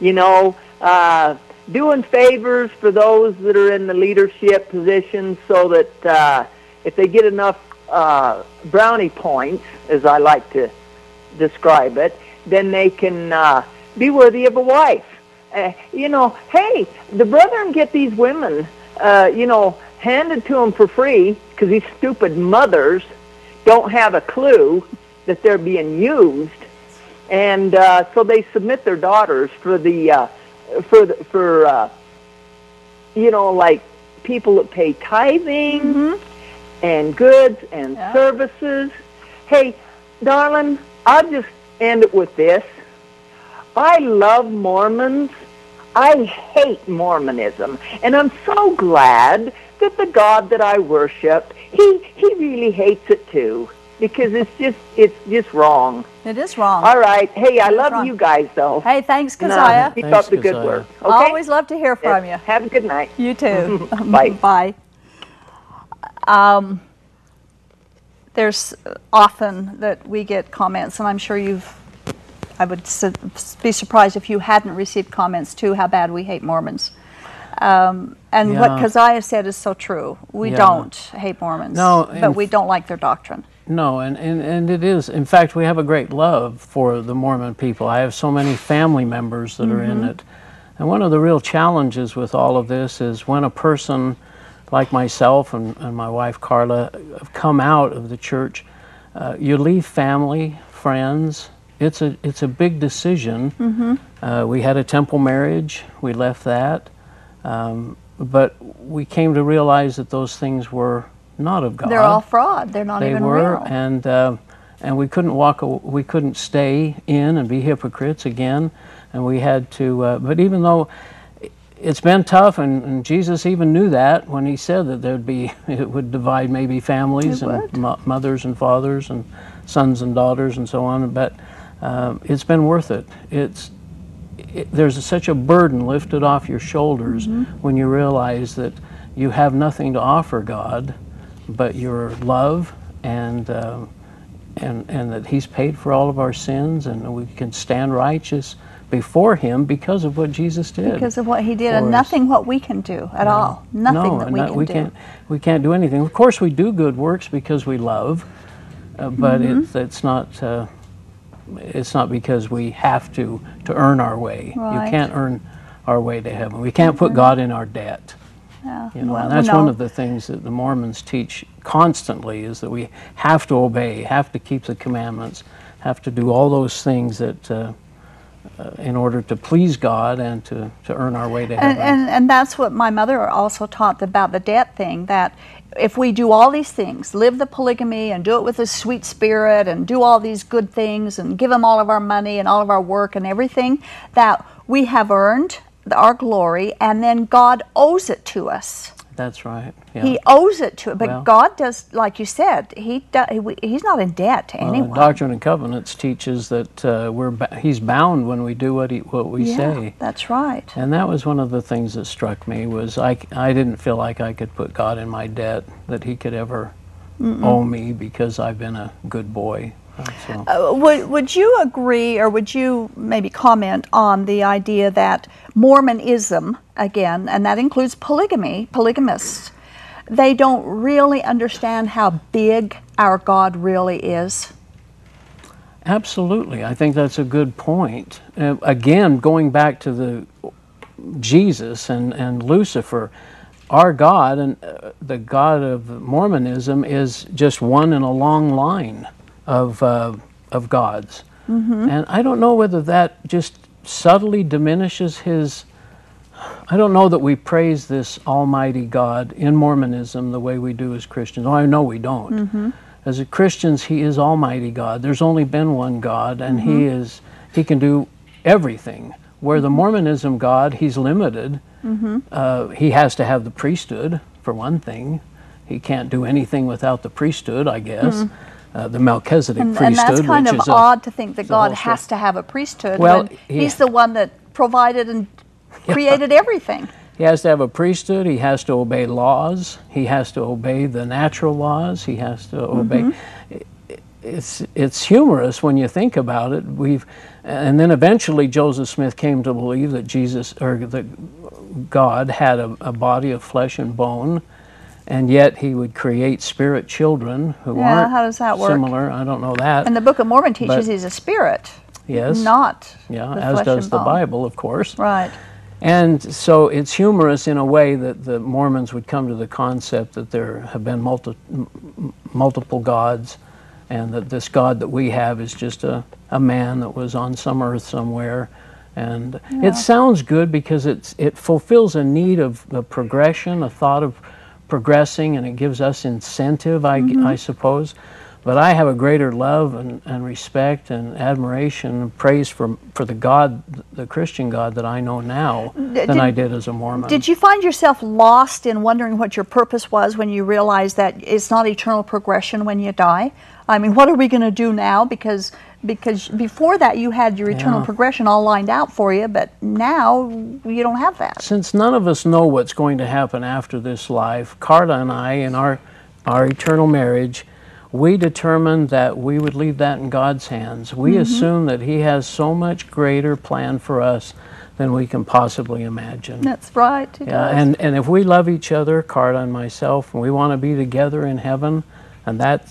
You know, uh, doing favors for those that are in the leadership positions so that uh, if they get enough uh, brownie points, as I like to describe it, then they can uh, be worthy of a wife. Uh, you know, hey, the brethren get these women, uh, you know, handed to them for free because these stupid mothers don't have a clue that they're being used, and uh, so they submit their daughters for the uh, for the, for uh, you know like people that pay tithing and goods and Yeah. services. Hey, darling, I'll just end it with this. I love Mormons. I hate Mormonism, and I'm so glad that the God that I worship, he he really hates it too because it's just it's just wrong. It is wrong. All right, hey, I love wrong. you guys though. Hey, thanks, Nah, Keziah. keep Thanks, up the good work. Okay. Always love to hear from you. Have a good night. You too. Bye. Bye. Um, there's often that we get comments, and I'm sure you've. I would su- be surprised if you hadn't received comments too how bad we hate Mormons. Um, and what Yeah. Keziah said is so true. We Yeah. don't hate Mormons, No, but we don't like their doctrine. No, and, and, and it is. In fact, we have a great love for the Mormon people. I have so many family members that are in it. And one of the real challenges with all of this is when a person like myself and, and my wife Carla have come out of the church, uh, you leave family, friends. It's a, it's a big decision. Uh, we had a temple marriage, we left that. Um, but we came to realize that those things were not of God They're all fraud. They're not they even were, real. and uh, and we couldn't walk. We couldn't stay in and be hypocrites again, and we had to. Uh, but even though it's been tough, and, and Jesus even knew that when he said that there'd be it would divide maybe families It and mo- mothers and fathers and sons and daughters and so on. But um, it's been worth it. It's it, there's such a burden lifted off your shoulders Mm-hmm. when you realize that you have nothing to offer God but your love and um, and and that He's paid for all of our sins and we can stand righteous before Him because of what Jesus did. Because of what he did, and us. nothing what we can do at all. Nothing no, that we can we do. can't we can't do anything. Of course, we do good works because we love, uh, but Mm-hmm. it's it's not. Uh, it's not because we have to to earn our way. Right. You can't earn our way to heaven. We can't put God in our debt. Yeah. You know, Well, and that's no. one of the things that the Mormons teach constantly is that we have to obey, have to keep the commandments, have to do all those things that uh, uh, in order to please God and to, to earn our way to heaven. And, and, and that's what my mother also taught about the debt thing that if we do all these things, live the polygamy and do it with a sweet spirit and do all these good things and give him all of our money and all of our work and everything, that we have earned our glory and then God owes it to us. That's right. Yeah. He owes it to it, but Well- God does, like you said, he do, he- he's not in debt to Uh, anyone. Doctrine and Covenants teaches that uh, we're ba- he's bound when we do what he, what we yeah, say. that's right. And that was one of the things that struck me was I I didn't feel like I could put God in my debt that he could ever owe me because I've been a good boy. Uh, would, would you agree or would you maybe comment on the idea that Mormonism, again, and that includes polygamy, polygamists, they don't really understand how big our God really is? Absolutely, I think that's a good point. Uh, again, going back to the Jesus and, and Lucifer, our God and uh, the God of Mormonism is just one in a long line of uh, of gods, mm-hmm. and I don't know whether that just subtly diminishes his. I don't know that we praise this Almighty God in Mormonism the way we do as Christians. Oh, I know we don't. Mm-hmm. As a Christians, He is Almighty God. There's only been one God, and He mm-hmm. is He can do everything. Where the Mormonism God, He's limited. Uh, he has to have the priesthood for one thing. He can't do anything without the priesthood, I guess. Uh, the Melchizedek And, and that's kind of is a- odd to think that God has to have a priesthood Well, he- He's the one that provided and created everything. He has to have a priesthood. He has to obey laws. He has to obey the natural laws. He has to obey. It's it's humorous when you think about it. We've, and then eventually Joseph Smith came to believe that Jesus or that God had a, a body of flesh and bone, and yet He would create spirit children who Yeah, aren't how does that work? similar. I don't know that. And the Book of Mormon teaches But- He's a spirit, yes, not yeah, as does the. Bible, of course. Right. And so it's humorous in a way that the Mormons would come to the concept that there have been multi- multiple gods and that this God that we have is just a, a man that was on some earth somewhere. And it sounds good because it's, it fulfills a need of, of progression, a thought of progressing, and it gives us incentive, I, mm-hmm. I suppose. But I have a greater love and, and respect and admiration and praise for, for the God, the Christian God that I know now than did- I did as a Mormon. Did you find yourself lost in wondering what your purpose was when you realized that it's not eternal progression when you die? I mean, what are we going to do now? Because because before that you had your eternal Yeah. progression all lined out for you, but now you don't have that. Since none of us know what's going to happen after this life, Carla and I, in our, our eternal marriage, we determined that we would leave that in God's hands. We Mm-hmm. assume that He has so much greater plan for us than we can possibly imagine. That's right. Yeah, does. and, and if we love each other, Carla and myself, and we want to be together in heaven, and that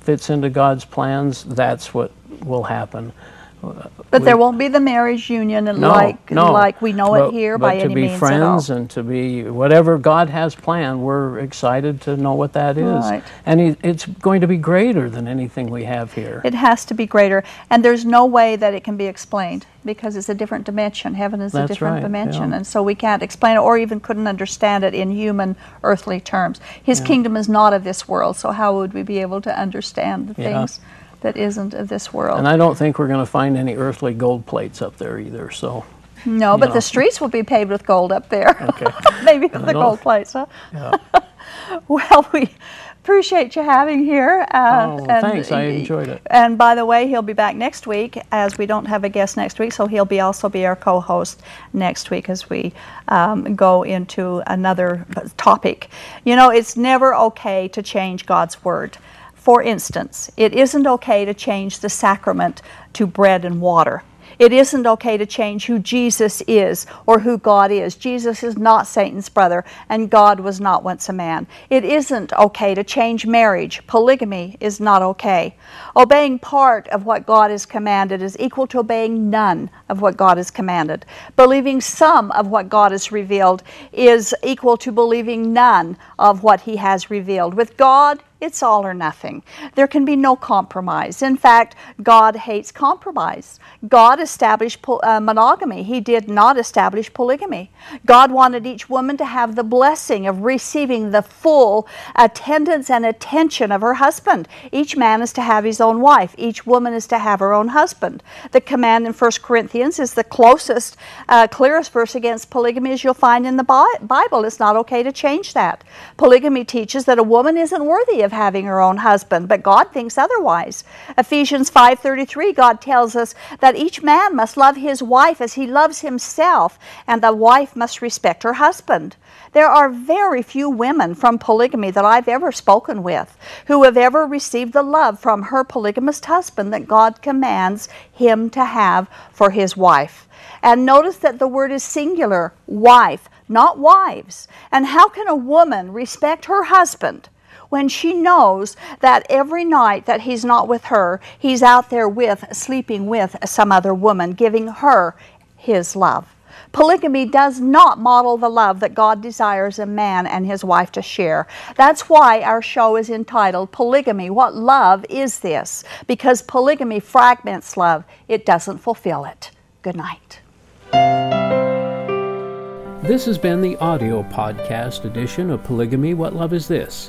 fits into God's plans, that's what will happen. but there won't be the marriage union and No, like no. like we know But- it here but by to any be means friends at all. and to be whatever God has planned, we're excited to know what that is, Right. and it's going to be greater than anything we have here. It has to be greater, and there's no way that it can be explained because it's a different dimension. Heaven is a different right, dimension, yeah. and so we can't explain it or even couldn't understand it in human, earthly terms. His kingdom is not of this world, so how would we be able to understand the Yeah. things that isn't of this world? and I don't think we're going to find any earthly gold plates up there either. So, no, but know. the streets will be paved with gold up there. okay. Maybe the gold plates, huh? Yeah. Well, we appreciate you having here. Uh, oh, thanks. I enjoyed it. And by the way, he'll be back next week, as we don't have a guest next week, so he'll be also be our co-host next week as we um, go into another topic. You know, it's never okay to change God's word. For instance, it isn't okay to change the sacrament to bread and water. It isn't okay to change who Jesus is or who God is. Jesus is not Satan's brother, and God was not once a man. It isn't okay to change marriage. Polygamy is not okay. Obeying part of what God has commanded is equal to obeying none of what God has commanded. Believing some of what God has revealed is equal to believing none of what He has revealed. With God, it's all or nothing. There can be no compromise. In fact, God hates compromise. God established uh, monogamy, He did not establish polygamy. God wanted each woman to have the blessing of receiving the full attendance and attention of her husband. Each man is to have his own wife, each woman is to have her own husband. The command in 1 Corinthians is the closest, uh, clearest verse against polygamy as you'll find in the Bible. It's not okay to change that. Polygamy teaches that a woman isn't worthy of having her own husband, but God thinks otherwise. Ephesians 5:33 God tells us that each man must love his wife as he loves himself, and the wife must respect her husband. There are very few women from polygamy that I've ever spoken with who have ever received the love from her polygamist husband that God commands him to have for his wife. And notice that the word is singular, wife, not wives. And how can a woman respect her husband when she knows that every night that he's not with her, he's out there with, sleeping with some other woman, giving her his love. Polygamy does not model the love that God desires a man and his wife to share. That's why our show is entitled Polygamy What Love Is This? Because polygamy fragments love, it doesn't fulfill it. Good night. This has been the audio podcast edition of Polygamy What Love Is This?